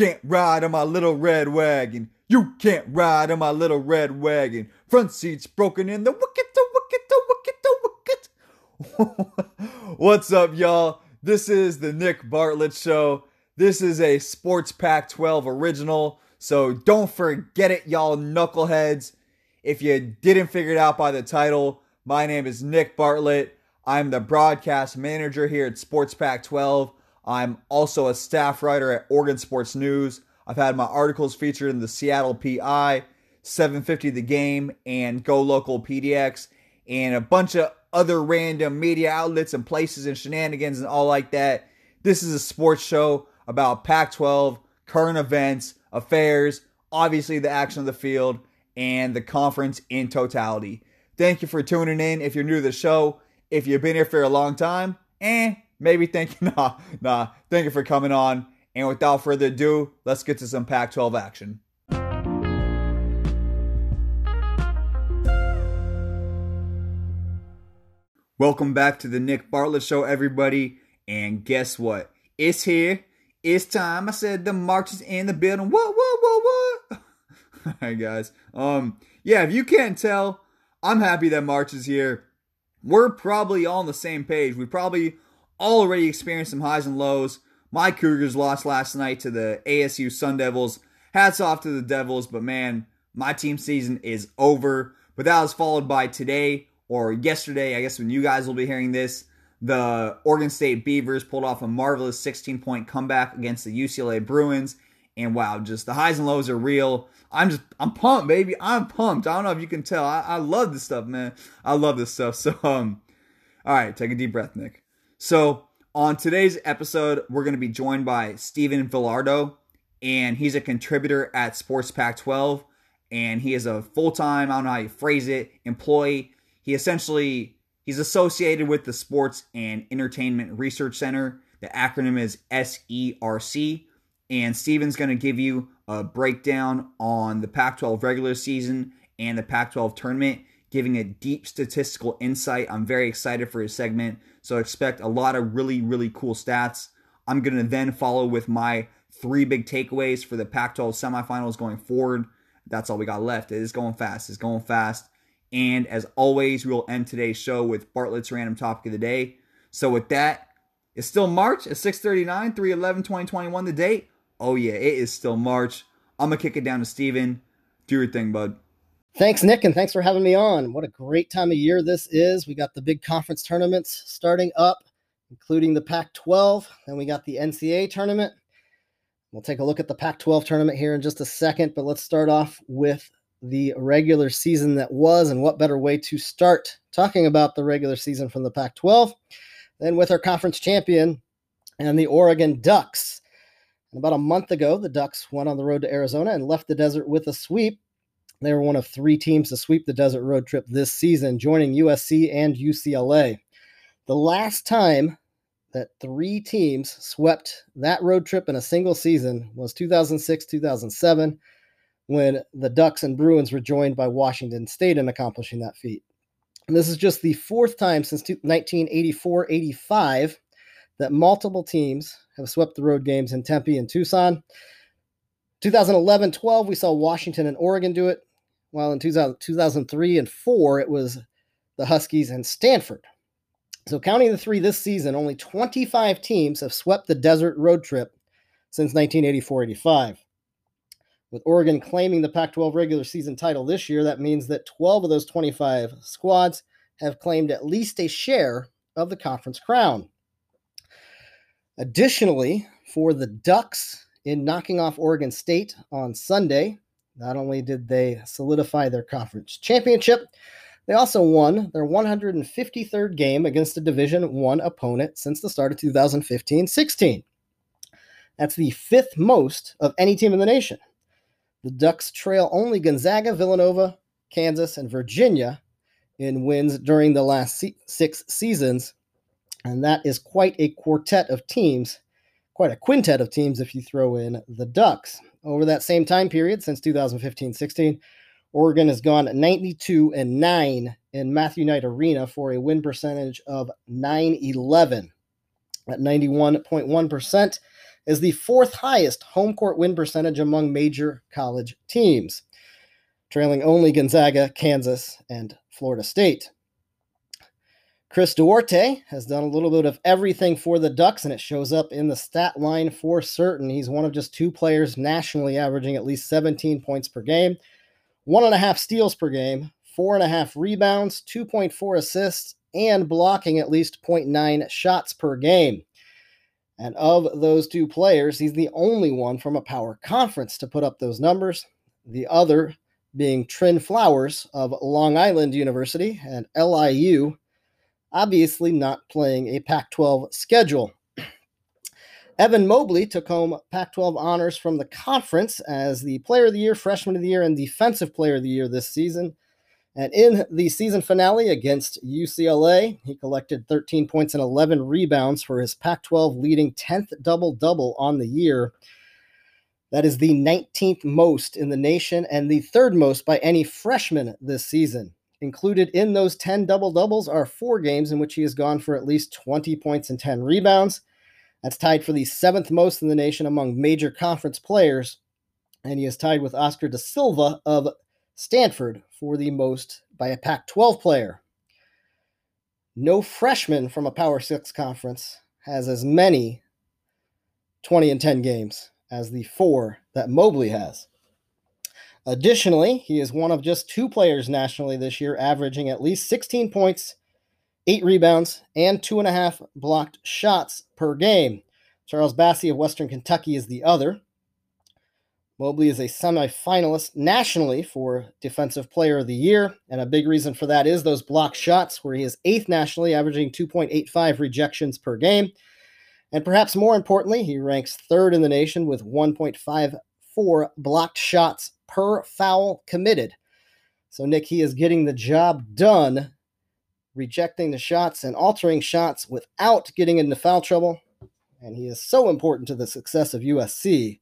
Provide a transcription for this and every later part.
can't ride on my little red wagon. You can't ride on my little red wagon. Front seat's broken in the wicket, the wicket, the wicket, the wicket. What's up, y'all? This is the Nick Bartlett Show. This is a Sports Pack 12 original, so don't forget it, y'all knuckleheads. If you didn't figure it out by the title, my name is Nick Bartlett. I'm the broadcast manager here at Sports Pack 12. I'm also a staff writer at Oregon Sports News. I've had my articles featured in the Seattle PI, 750 The Game, and Go Local PDX, and a bunch of other random media outlets and places and shenanigans and all like that. This is a sports show about Pac 12, current events, affairs, obviously the action of the field, and the conference in totality. Thank you for tuning in. If you're new to the show, if you've been here for a long time, eh, maybe thank you. Nah, nah. Thank you for coming on. And without further ado, let's get to some Pac 12 action. Welcome back to the Nick Bartlett Show, everybody. And guess what? It's here. It's time. I said the March is in the building. What, what, what, what? All right, guys. Um, yeah, if you can't tell, I'm happy that March is here. We're probably all on the same page. We probably already experienced some highs and lows. My Cougars lost last night to the ASU Sun Devils. Hats off to the Devils, but man, my team season is over. But that was followed by today or yesterday, I guess when you guys will be hearing this, the Oregon State Beavers pulled off a marvelous 16 point comeback against the UCLA Bruins. And wow, just the highs and lows are real. I'm just, I'm pumped, baby. I'm pumped. I don't know if you can tell. I, I love this stuff, man. I love this stuff. So, um, all right, take a deep breath, Nick. So, on today's episode, we're going to be joined by Steven Villardo, and he's a contributor at Sports Pack 12. And he is a full time, I don't know how you phrase it, employee. He essentially he's associated with the Sports and Entertainment Research Center. The acronym is SERC. And Steven's going to give you a breakdown on the Pac 12 regular season and the Pac 12 tournament, giving a deep statistical insight. I'm very excited for his segment. So expect a lot of really, really cool stats. I'm going to then follow with my three big takeaways for the Pac 12 semifinals going forward. That's all we got left. It is going fast. It's going fast. And as always, we will end today's show with Bartlett's random topic of the day. So with that, it's still March at 639, 311, 2021, the date. Oh yeah, it is still March. I'm gonna kick it down to Steven. Do your thing, bud. Thanks, Nick, and thanks for having me on. What a great time of year this is. We got the big conference tournaments starting up, including the Pac 12. Then we got the NCAA tournament. We'll take a look at the Pac 12 tournament here in just a second, but let's start off with the regular season that was. And what better way to start talking about the regular season from the Pac 12 than with our conference champion and the Oregon Ducks. And about a month ago, the Ducks went on the road to Arizona and left the desert with a sweep. They were one of three teams to sweep the desert road trip this season, joining USC and UCLA. The last time that three teams swept that road trip in a single season was 2006 2007, when the Ducks and Bruins were joined by Washington State in accomplishing that feat. And this is just the fourth time since 1984 85 that multiple teams have swept the road games in Tempe and Tucson. 2011 12, we saw Washington and Oregon do it, while in 2000, 2003 and 4, it was the Huskies and Stanford. So, counting the three this season, only 25 teams have swept the desert road trip since 1984 85. With Oregon claiming the Pac 12 regular season title this year, that means that 12 of those 25 squads have claimed at least a share of the conference crown. Additionally, for the Ducks in knocking off Oregon State on Sunday, not only did they solidify their conference championship, they also won their 153rd game against a Division 1 opponent since the start of 2015-16. That's the fifth most of any team in the nation. The Ducks trail only Gonzaga, Villanova, Kansas, and Virginia in wins during the last six seasons, and that is quite a quartet of teams, quite a quintet of teams if you throw in the Ducks. Over that same time period, since 2015 16, Oregon has gone 92 and 9 in Matthew Knight Arena for a win percentage of 911. At 91.1%, is the fourth highest home court win percentage among major college teams, trailing only Gonzaga, Kansas, and Florida State. Chris Duarte has done a little bit of everything for the Ducks, and it shows up in the stat line for certain. He's one of just two players nationally averaging at least 17 points per game, one and a half steals per game, four and a half rebounds, 2.4 assists, and blocking at least 0.9 shots per game. And of those two players, he's the only one from a power conference to put up those numbers. The other being Trin Flowers of Long Island University and LIU obviously not playing a Pac 12 schedule. Evan Mobley took home Pac 12 honors from the conference as the Player of the Year, Freshman of the Year, and Defensive Player of the Year this season. And in the season finale against UCLA, he collected 13 points and 11 rebounds for his Pac 12 leading 10th double double on the year. That is the 19th most in the nation and the third most by any freshman this season. Included in those 10 double doubles are four games in which he has gone for at least 20 points and 10 rebounds. That's tied for the seventh most in the nation among major conference players. And he is tied with Oscar da Silva of Stanford for the most by a Pac 12 player. No freshman from a Power 6 conference has as many 20 and 10 games as the four that Mobley has. Additionally, he is one of just two players nationally this year averaging at least 16 points, eight rebounds, and two and a half blocked shots per game. Charles Bassey of Western Kentucky is the other. Mobley is a semifinalist nationally for Defensive Player of the Year, and a big reason for that is those block shots, where he is eighth nationally, averaging 2.85 rejections per game. And perhaps more importantly, he ranks third in the nation with 1.54 blocked shots per foul committed. So, Nick, he is getting the job done, rejecting the shots and altering shots without getting into foul trouble. And he is so important to the success of USC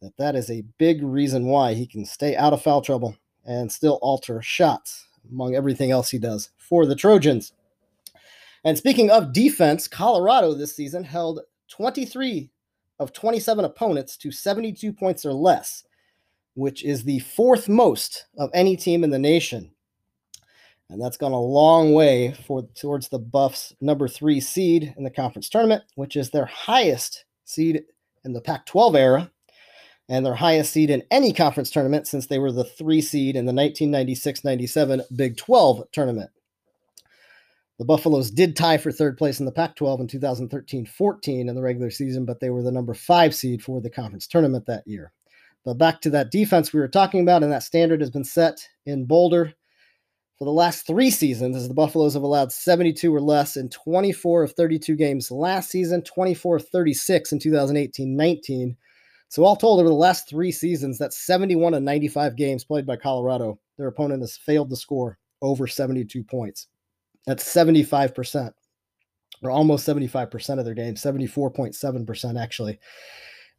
that that is a big reason why he can stay out of foul trouble and still alter shots among everything else he does for the Trojans. And speaking of defense, Colorado this season held 23 of 27 opponents to 72 points or less which is the fourth most of any team in the nation. And that's gone a long way for towards the Buffs' number three seed in the conference tournament, which is their highest seed in the Pac 12 era and their highest seed in any conference tournament since they were the three seed in the 1996 97 Big 12 tournament. The Buffaloes did tie for third place in the Pac 12 in 2013 14 in the regular season, but they were the number five seed for the conference tournament that year. But back to that defense we were talking about, and that standard has been set in Boulder for the last three seasons, as the Buffaloes have allowed 72 or less in 24 of 32 games last season, 24 of 36 in 2018 19. So, all told, over the last three seasons, that's 71 of 95 games played by Colorado. Their opponent has failed to score over 72 points. That's 75%, or almost 75% of their games, 74.7% actually.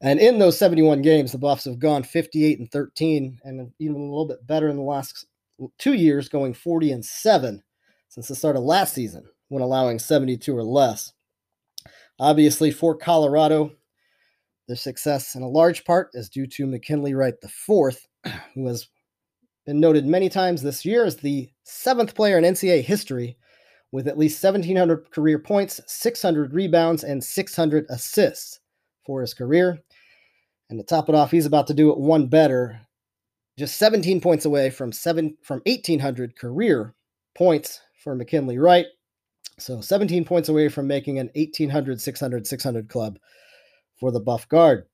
And in those 71 games, the Buffs have gone 58 and 13, and even a little bit better in the last two years, going 40 and 7 since the start of last season, when allowing 72 or less. Obviously, for Colorado, their success in a large part is due to McKinley Wright IV, who has been noted many times this year as the seventh player in NCAA history with at least 1,700 career points, 600 rebounds, and 600 assists for his career. And to top it off, he's about to do it one better, just 17 points away from seven from 1800 career points for McKinley Wright. So 17 points away from making an 1800 600 600 club for the buff guard.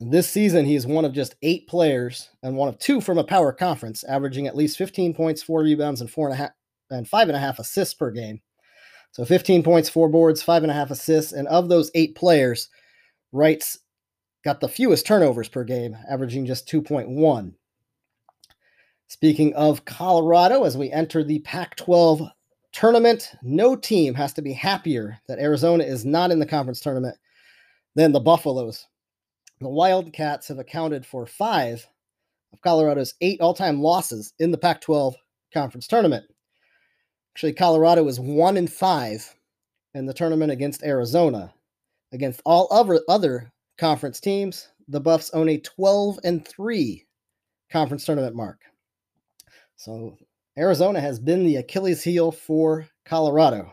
This season, he's one of just eight players and one of two from a power conference, averaging at least 15 points, four rebounds, and four and a half and five and a half assists per game. So 15 points, four boards, five and a half assists. And of those eight players, Wright's got the fewest turnovers per game, averaging just 2.1. Speaking of Colorado, as we enter the Pac 12 tournament, no team has to be happier that Arizona is not in the conference tournament than the Buffaloes. The Wildcats have accounted for five of Colorado's eight all time losses in the Pac 12 conference tournament. Actually, Colorado is one in five in the tournament against Arizona. Against all other, other conference teams, the Buffs own a 12 and 3 conference tournament mark. So Arizona has been the Achilles heel for Colorado.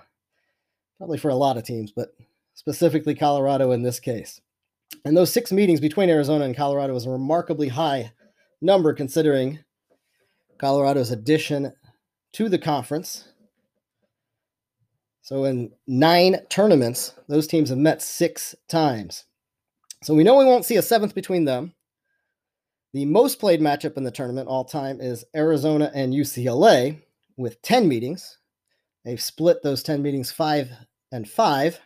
Probably for a lot of teams, but specifically Colorado in this case. And those six meetings between Arizona and Colorado was a remarkably high number considering Colorado's addition to the conference. So, in nine tournaments, those teams have met six times. So, we know we won't see a seventh between them. The most played matchup in the tournament all time is Arizona and UCLA with 10 meetings. They've split those 10 meetings five and five.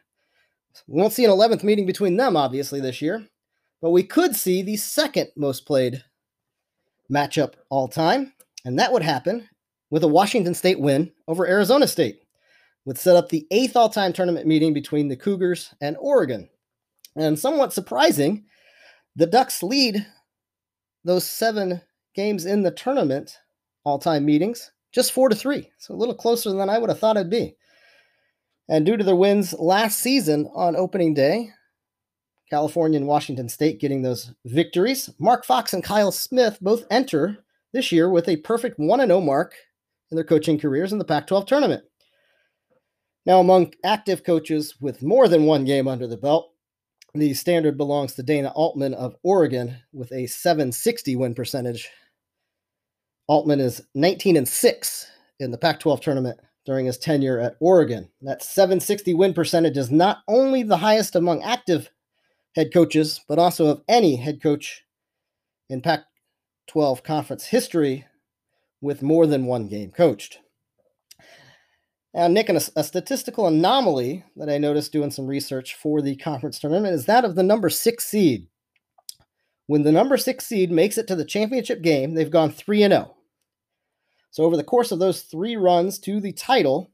We won't see an 11th meeting between them, obviously, this year, but we could see the second most played matchup all time, and that would happen with a Washington State win over Arizona State, would set up the eighth all time tournament meeting between the Cougars and Oregon. And somewhat surprising, the Ducks lead those seven games in the tournament all time meetings just four to three. So a little closer than I would have thought it'd be. And due to their wins last season on opening day, California and Washington State getting those victories, Mark Fox and Kyle Smith both enter this year with a perfect 1 0 mark in their coaching careers in the Pac 12 tournament. Now, among active coaches with more than one game under the belt, the standard belongs to Dana Altman of Oregon with a 760 win percentage. Altman is 19 and 6 in the Pac 12 tournament during his tenure at Oregon. That 760 win percentage is not only the highest among active head coaches, but also of any head coach in Pac 12 conference history with more than one game coached. Now, Nick, a, a statistical anomaly that I noticed doing some research for the conference tournament is that of the number six seed. When the number six seed makes it to the championship game, they've gone 3 and 0. So over the course of those three runs to the title,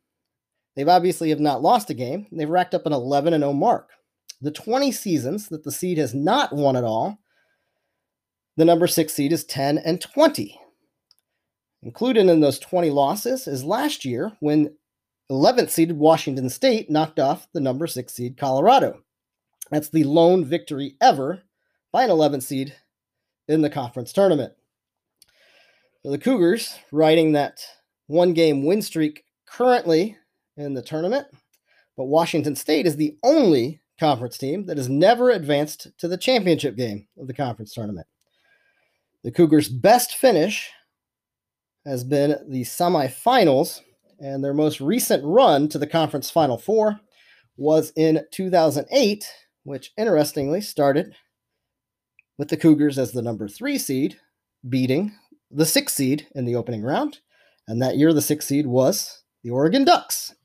they've obviously have not lost a game. They've racked up an 11 and 0 mark. The 20 seasons that the seed has not won at all, the number 6 seed is 10 and 20. Included in those 20 losses is last year when 11th seeded Washington State knocked off the number 6 seed Colorado. That's the lone victory ever by an 11th seed in the conference tournament. So the Cougars riding that one game win streak currently in the tournament, but Washington State is the only conference team that has never advanced to the championship game of the conference tournament. The Cougars' best finish has been the semifinals, and their most recent run to the conference final four was in 2008, which interestingly started with the Cougars as the number three seed, beating the sixth seed in the opening round. And that year, the sixth seed was the Oregon Ducks.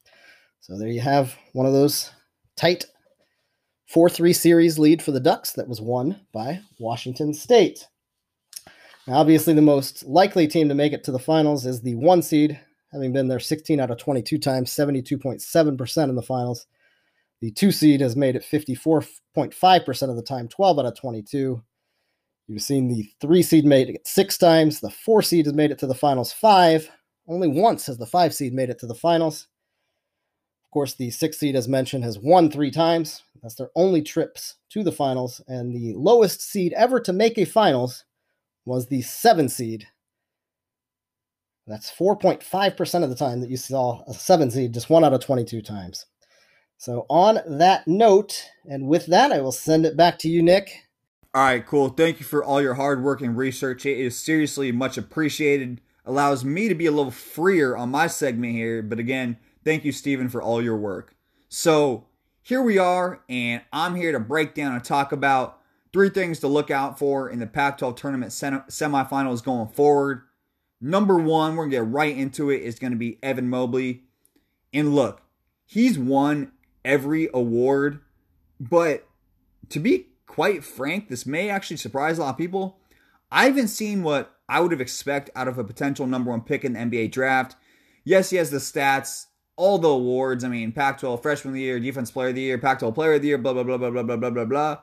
So there you have one of those tight 4 3 series lead for the Ducks that was won by Washington State. Now, obviously, the most likely team to make it to the finals is the one seed, having been there 16 out of 22 times, 72.7% in the finals. The two seed has made it 54.5% of the time, 12 out of 22. You've seen the three seed made it six times. The four seed has made it to the finals five. Only once has the five seed made it to the finals. Of course, the six seed, as mentioned, has won three times. That's their only trips to the finals. And the lowest seed ever to make a finals was the seven seed. That's 4.5% of the time that you saw a seven seed, just one out of 22 times. So, on that note, and with that, I will send it back to you, Nick, all right, cool. Thank you for all your hard work and research. It is seriously much appreciated. Allows me to be a little freer on my segment here. But again, thank you, Stephen, for all your work. So here we are, and I'm here to break down and talk about three things to look out for in the Pac 12 tournament semifinals going forward. Number one, we're going to get right into it, is going to be Evan Mobley. And look, he's won every award, but to be quite frank, this may actually surprise a lot of people. I haven't seen what I would have expected out of a potential number one pick in the NBA draft. Yes, he has the stats, all the awards. I mean, Pac 12 Freshman of the Year, Defense Player of the Year, Pac 12 Player of the Year, blah, blah, blah, blah, blah, blah, blah, blah, blah.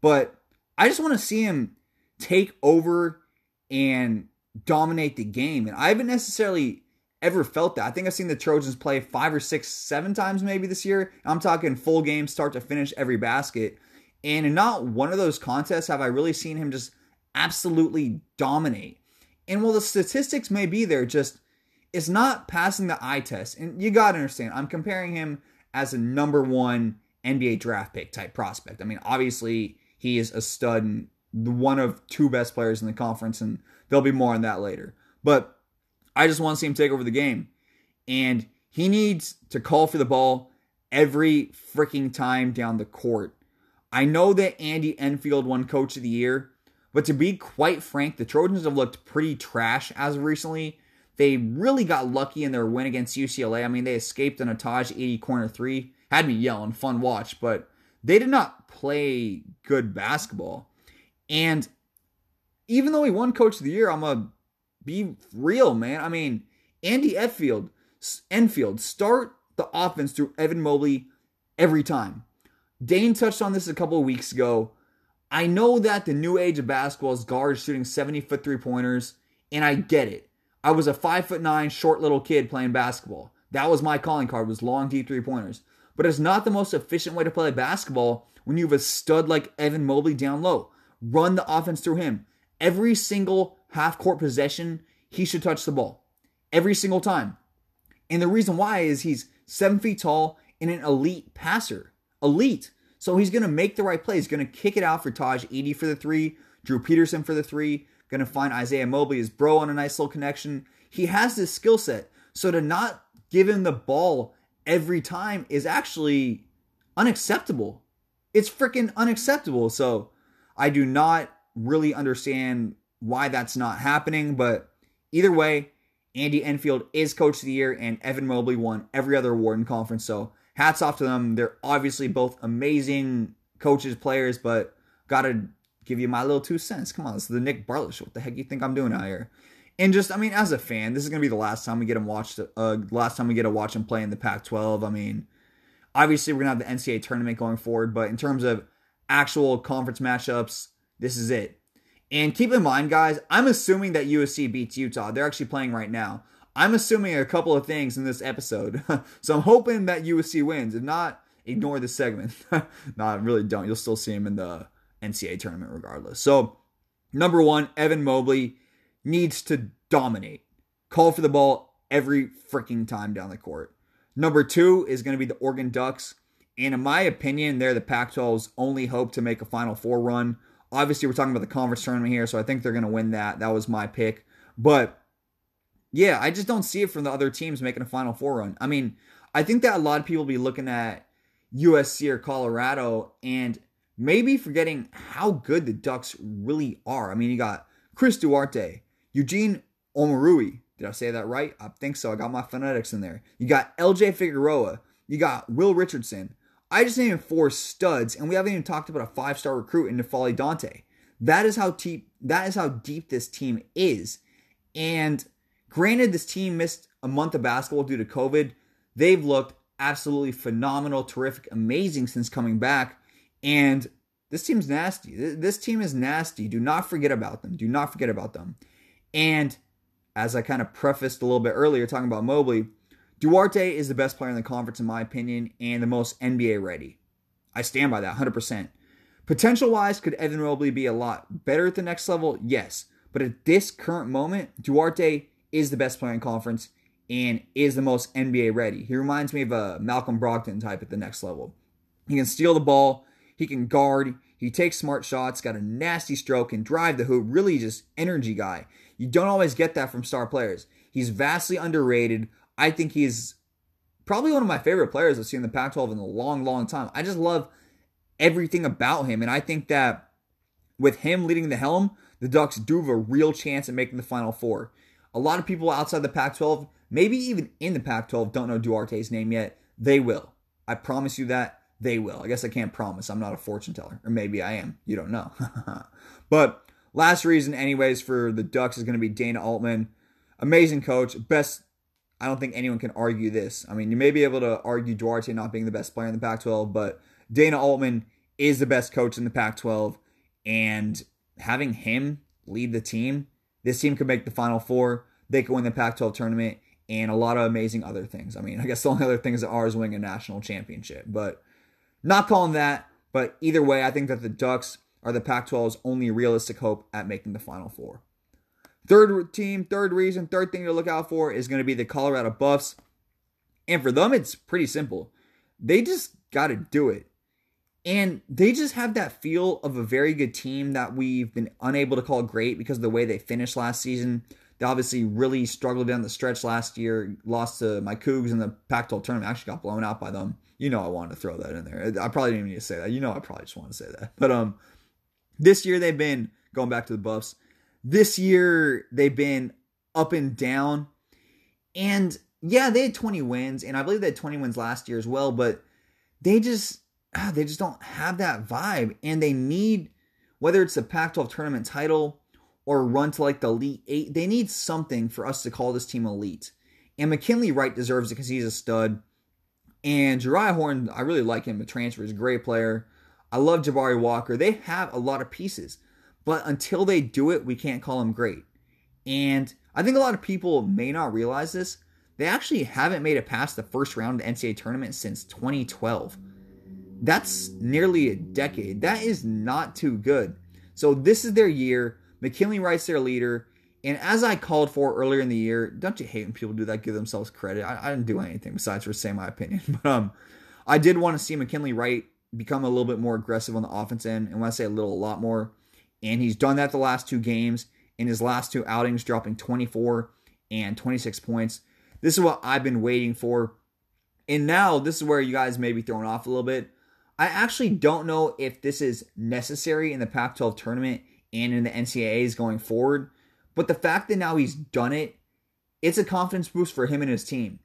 But I just want to see him take over and dominate the game. And I haven't necessarily ever felt that. I think I've seen the Trojans play five or six, seven times maybe this year. I'm talking full game, start to finish, every basket. And in not one of those contests have I really seen him just absolutely dominate. And while the statistics may be there, just it's not passing the eye test. And you got to understand, I'm comparing him as a number one NBA draft pick type prospect. I mean, obviously, he is a stud and one of two best players in the conference, and there'll be more on that later. But I just want to see him take over the game. And he needs to call for the ball every freaking time down the court. I know that Andy Enfield won Coach of the Year, but to be quite frank, the Trojans have looked pretty trash as of recently. They really got lucky in their win against UCLA. I mean, they escaped an Ataj 80 corner three. Had me yelling, fun watch, but they did not play good basketball. And even though he won Coach of the Year, I'm a be real, man. I mean, Andy Enfield, Enfield, start the offense through Evan Mobley every time. Dane touched on this a couple of weeks ago. I know that the new age of basketball is guards shooting 70 foot three pointers, and I get it. I was a five foot nine short little kid playing basketball. That was my calling card was long deep three pointers. But it's not the most efficient way to play basketball when you have a stud like Evan Mobley down low. Run the offense through him. Every single half court possession, he should touch the ball. Every single time. And the reason why is he's seven feet tall and an elite passer. Elite. So he's going to make the right play. He's going to kick it out for Tahj Eaddy for the three, Drew Peterson for the three, going to find Isaiah Mobley, his bro, on a nice little connection. He has this skill set. So to not give him the ball every time is actually unacceptable. It's freaking unacceptable. So I do not really understand why that's not happening, but either way, Andy Enfield is coach of the year and Evan Mobley won every other award in conference. So hats off to them. They're obviously both amazing coaches, players, but gotta give you my little two cents. Come on, this is the Nick Bartlett show. What the heck you think I'm doing out here? And just, I mean, as a fan, this is gonna be the last time we get him watched. Uh, last time we get to watch him play in the Pac-12. I mean, obviously we're gonna have the NCAA tournament going forward, but in terms of actual conference matchups, this is it. And keep in mind, guys, I'm assuming that USC beats Utah. They're actually playing right now. I'm assuming a couple of things in this episode. so I'm hoping that USC wins. If not, ignore this segment. no, I really don't. You'll still see him in the NCAA tournament regardless. So, number one, Evan Mobley needs to dominate. Call for the ball every freaking time down the court. Number two is going to be the Oregon Ducks. And in my opinion, they're the Pac 12's only hope to make a Final Four run. Obviously, we're talking about the conference tournament here, so I think they're going to win that. That was my pick. But yeah, I just don't see it from the other teams making a Final Four run. I mean, I think that a lot of people will be looking at USC or Colorado and maybe forgetting how good the Ducks really are. I mean, you got Chris Duarte, Eugene Omoruyi. Did I say that right? I think so. I got my phonetics in there. You got LJ Figueroa. You got Will Richardson. I just named four studs, and we haven't even talked about a five-star recruit in N'Faly Dante. That is how deep that is how deep this team is. And Granted, this team missed a month of basketball due to COVID. They've looked absolutely phenomenal, terrific, amazing since coming back. And this team's nasty. This team is nasty. Do not forget about them. Do not forget about them. And as I kind of prefaced a little bit earlier, talking about Mobley, Duarte is the best player in the conference, in my opinion, and the most NBA ready. I stand by that 100%. Potential wise, could Evan Mobley be a lot better at the next level? Yes. But at this current moment, Duarte is the best player in conference and is the most NBA ready. He reminds me of a Malcolm Brogdon type at the next level. He can steal the ball, he can guard, he takes smart shots, got a nasty stroke, and drive the hoop. Really, just energy guy. You don't always get that from star players. He's vastly underrated. I think he's probably one of my favorite players I've seen in the Pac 12 in a long, long time. I just love everything about him. And I think that with him leading the helm, the Ducks do have a real chance at making the Final Four. A lot of people outside the Pac 12, maybe even in the Pac 12, don't know Duarte's name yet. They will. I promise you that. They will. I guess I can't promise. I'm not a fortune teller. Or maybe I am. You don't know. but last reason, anyways, for the Ducks is going to be Dana Altman. Amazing coach. Best. I don't think anyone can argue this. I mean, you may be able to argue Duarte not being the best player in the Pac 12, but Dana Altman is the best coach in the Pac 12. And having him lead the team this team could make the Final Four. They could win the Pac 12 tournament and a lot of amazing other things. I mean, I guess the only other things that is winning a national championship, but not calling that. But either way, I think that the Ducks are the Pac 12's only realistic hope at making the Final Four. Third team, third reason, third thing to look out for is going to be the Colorado Buffs. And for them, it's pretty simple. They just got to do it. And they just have that feel of a very good team that we've been unable to call great because of the way they finished last season. They obviously really struggled down the stretch last year, lost to my Cougs in the Pac 12 tournament, actually got blown out by them. You know, I wanted to throw that in there. I probably didn't even need to say that. You know, I probably just want to say that. But um, this year they've been going back to the Buffs. This year they've been up and down. And yeah, they had 20 wins, and I believe they had 20 wins last year as well, but they just ah, they just don't have that vibe. And they need, whether it's the Pac 12 tournament title or run to like the Elite Eight, they need something for us to call this team elite. And McKinley Wright deserves it because he's a stud. And Jeriah Horne, I really like him. The transfer is a great player. I love Jabari Walker. They have a lot of pieces, but until they do it, we can't call them great. And I think a lot of people may not realize this. They actually haven't made it past the first round of the NCAA tournament since 2012. That's nearly a decade. That is not too good. So this is their year. McKinley Wright's their leader. And as I called for earlier in the year, don't you hate when people do that, give themselves credit? I, I didn't do anything besides for saying my opinion. But um, I did want to see McKinley Wright become a little bit more aggressive on the offense end. And when I say a little, a lot more. And he's done that the last two games. In his last two outings, dropping 24 and 26 points. This is what I've been waiting for. And now this is where you guys may be thrown off a little bit. I actually don't know if this is necessary in the Pac 12 tournament and in the NCAAs going forward. But the fact that now he's done it, it's a confidence boost for him and his team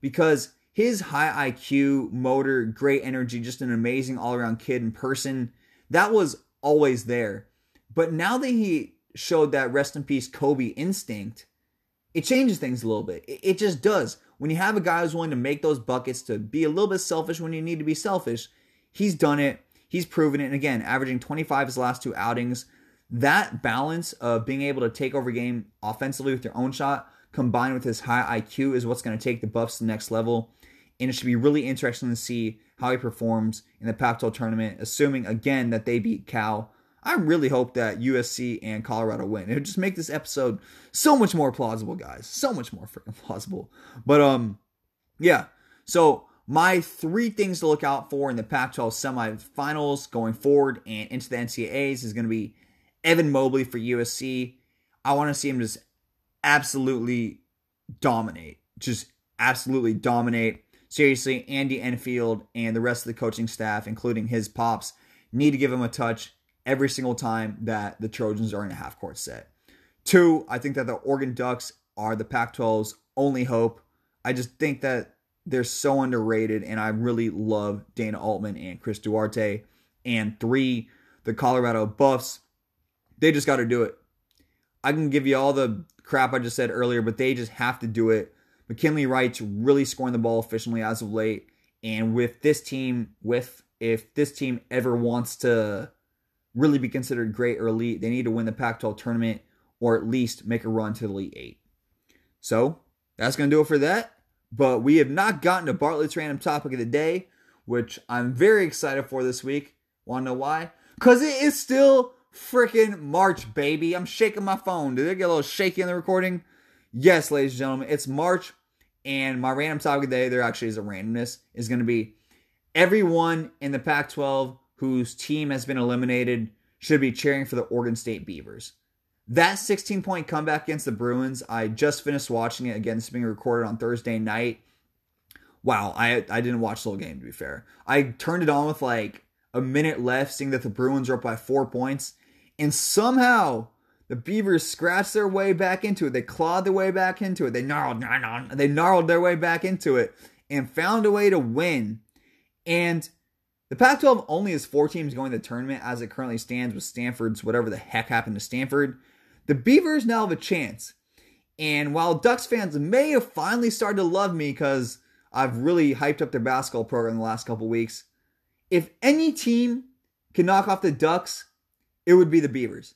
because his high IQ, motor, great energy, just an amazing all around kid in person, that was always there. But now that he showed that rest in peace Kobe instinct, it changes things a little bit. It just does. When you have a guy who's willing to make those buckets, to be a little bit selfish when you need to be selfish, he's done it. He's proven it. And again, averaging 25 his last two outings, that balance of being able to take over game offensively with your own shot combined with his high IQ is what's going to take the Buffs to the next level. And it should be really interesting to see how he performs in the Pac 12 tournament, assuming again that they beat Cal. I really hope that USC and Colorado win. It would just make this episode so much more plausible, guys. So much more freaking plausible. But um, yeah. So my three things to look out for in the Pac 12 semifinals going forward and into the NCAAs is going to be Evan Mobley for USC. I want to see him just absolutely dominate. Just absolutely dominate. Seriously, Andy Enfield and the rest of the coaching staff, including his pops, need to give him a touch every single time that the Trojans are in a half court set. Two, I think that the Oregon Ducks are the Pac 12's only hope. I just think that they're so underrated, and I really love Dana Altman and Chris Duarte. And three, the Colorado Buffs they just got to do it. I can give you all the crap I just said earlier, but they just have to do it. McKinley Wright's really scoring the ball efficiently as of late. And with this team, with if this team ever wants to really be considered great or elite, they need to win the Pac 12 tournament or at least make a run to the Elite Eight. So that's going to do it for that. But we have not gotten to Bartlett's random topic of the day, which I'm very excited for this week. Want to know why? Because it is still freaking March, baby. I'm shaking my phone. Did it get a little shaky in the recording? Yes, ladies and gentlemen, it's March, and my random topic of the day, there actually is a randomness, is going to be everyone in the Pac 12 whose team has been eliminated should be cheering for the Oregon State Beavers. That 16 point comeback against the Bruins, I just finished watching it again. It's being recorded on Thursday night. Wow, I I didn't watch the whole game to be fair. I turned it on with like a minute left, seeing that the Bruins are up by four points, and somehow the Beavers scratched their way back into it. They clawed their way back into it. They gnarled, they gnarled their way back into it and found a way to win. And the Pac 12 only has four teams going to the tournament as it currently stands with Stanford's whatever the heck happened to Stanford. The Beavers now have a chance. And while Ducks fans may have finally started to love me because I've really hyped up their basketball program in the last couple weeks, if any team can knock off the Ducks, it would be the Beavers.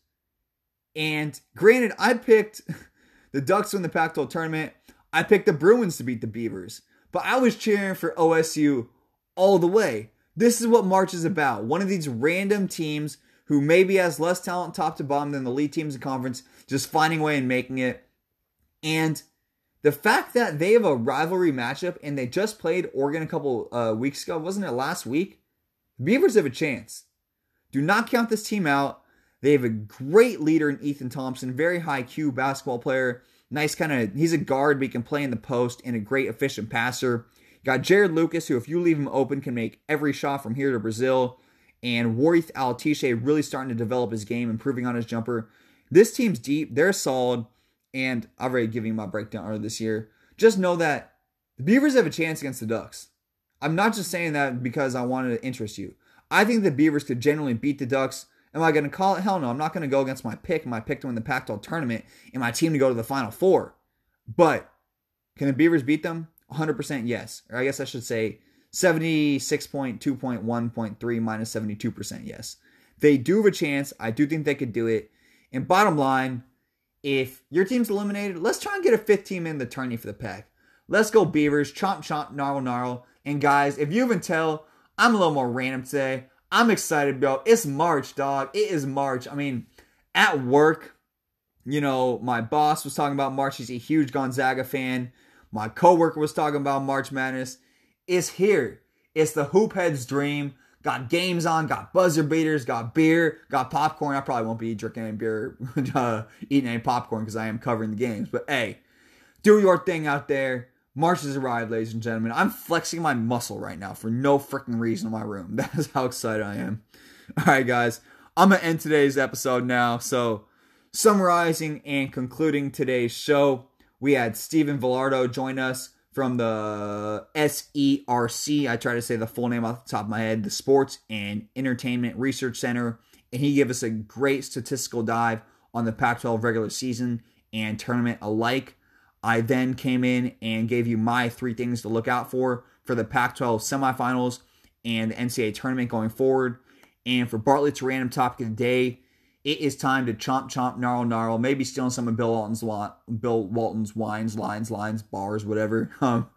And granted, I picked the Ducks win the Pac 12 tournament. I picked the Bruins to beat the Beavers. But I was cheering for OSU all the way This is what March is about. One of these random teams who maybe has less talent top to bottom than the lead teams in conference, just finding a way and making it. And the fact that they have a rivalry matchup and they just played Oregon a couple uh, weeks ago, wasn't it last week? The Beavers have a chance. Do not count this team out. They have a great leader in Ethan Thompson, very high Q basketball player. Nice kind of, he's a guard, but he can play in the post and a great efficient passer. Got Jarod Lucas, who, if you leave him open, can make every shot from here to Brazil. And Warith Alatishe really starting to develop his game, improving on his jumper. This team's deep. They're solid. And I've already given you my breakdown earlier this year. Just know that the Beavers have a chance against the Ducks. I'm not just saying that because I wanted to interest you. I think the Beavers could genuinely beat the Ducks. Am I going to call it? Hell no. I'm not going to go against my pick, my pick to win the Pac 12 tournament, and my team to go to the Final Four. But can the Beavers beat them? 100% yes. Or I guess I should say 76.2.1.3 minus 72% yes. They do have a chance. I do think they could do it. And bottom line, if your team's eliminated, let's try and get a fifth team in the tourney for the pack. Let's go Beavers, chomp chomp, gnarl gnarl. And guys, if you haven't tell, I'm a little more random today. I'm excited, bro. It's March, dog. It is March. I mean, at work, you know, my boss was talking about March. He's a huge Gonzaga fan. My coworker was talking about March Madness. It's here. It's the hoop head's dream. Got games on, got buzzer beaters, got beer, got popcorn. I probably won't be drinking any beer, uh, eating any popcorn because I am covering the games. But hey, do your thing out there. March has arrived, ladies and gentlemen. I'm flexing my muscle right now for no freaking reason in my room. That is how excited I am. All right, guys. I'm going to end today's episode now. So, summarizing and concluding today's show, we had Stephen Villardo join us from the SERC. I try to say the full name off the top of my head, the Sports and Entertainment Research Center. And he gave us a great statistical dive on the Pac 12 regular season and tournament alike. I then came in and gave you my three things to look out for for the Pac 12 semifinals and the NCAA tournament going forward. And for Bartlett's random topic of the day, it is time to chomp chomp gnarl gnarl. Maybe stealing some of Bill Walton's Bill Walton's wines, lines, lines, bars, whatever. Um,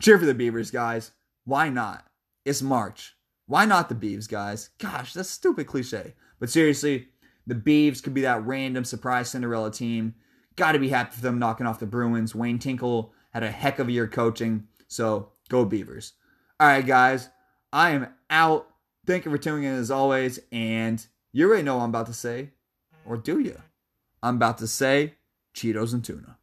cheer for the Beavers, guys. Why not? It's March. Why not the Beavs, guys? Gosh, that's stupid cliche. But seriously, the Beavs could be that random surprise Cinderella team. Got to be happy for them knocking off the Bruins. Wayne Tinkle had a heck of a year coaching. So go Beavers. All right, guys. I am out. Thank you for tuning in as always. And you already know what I'm about to say. Or do you? I'm about to say Cheetos and tuna.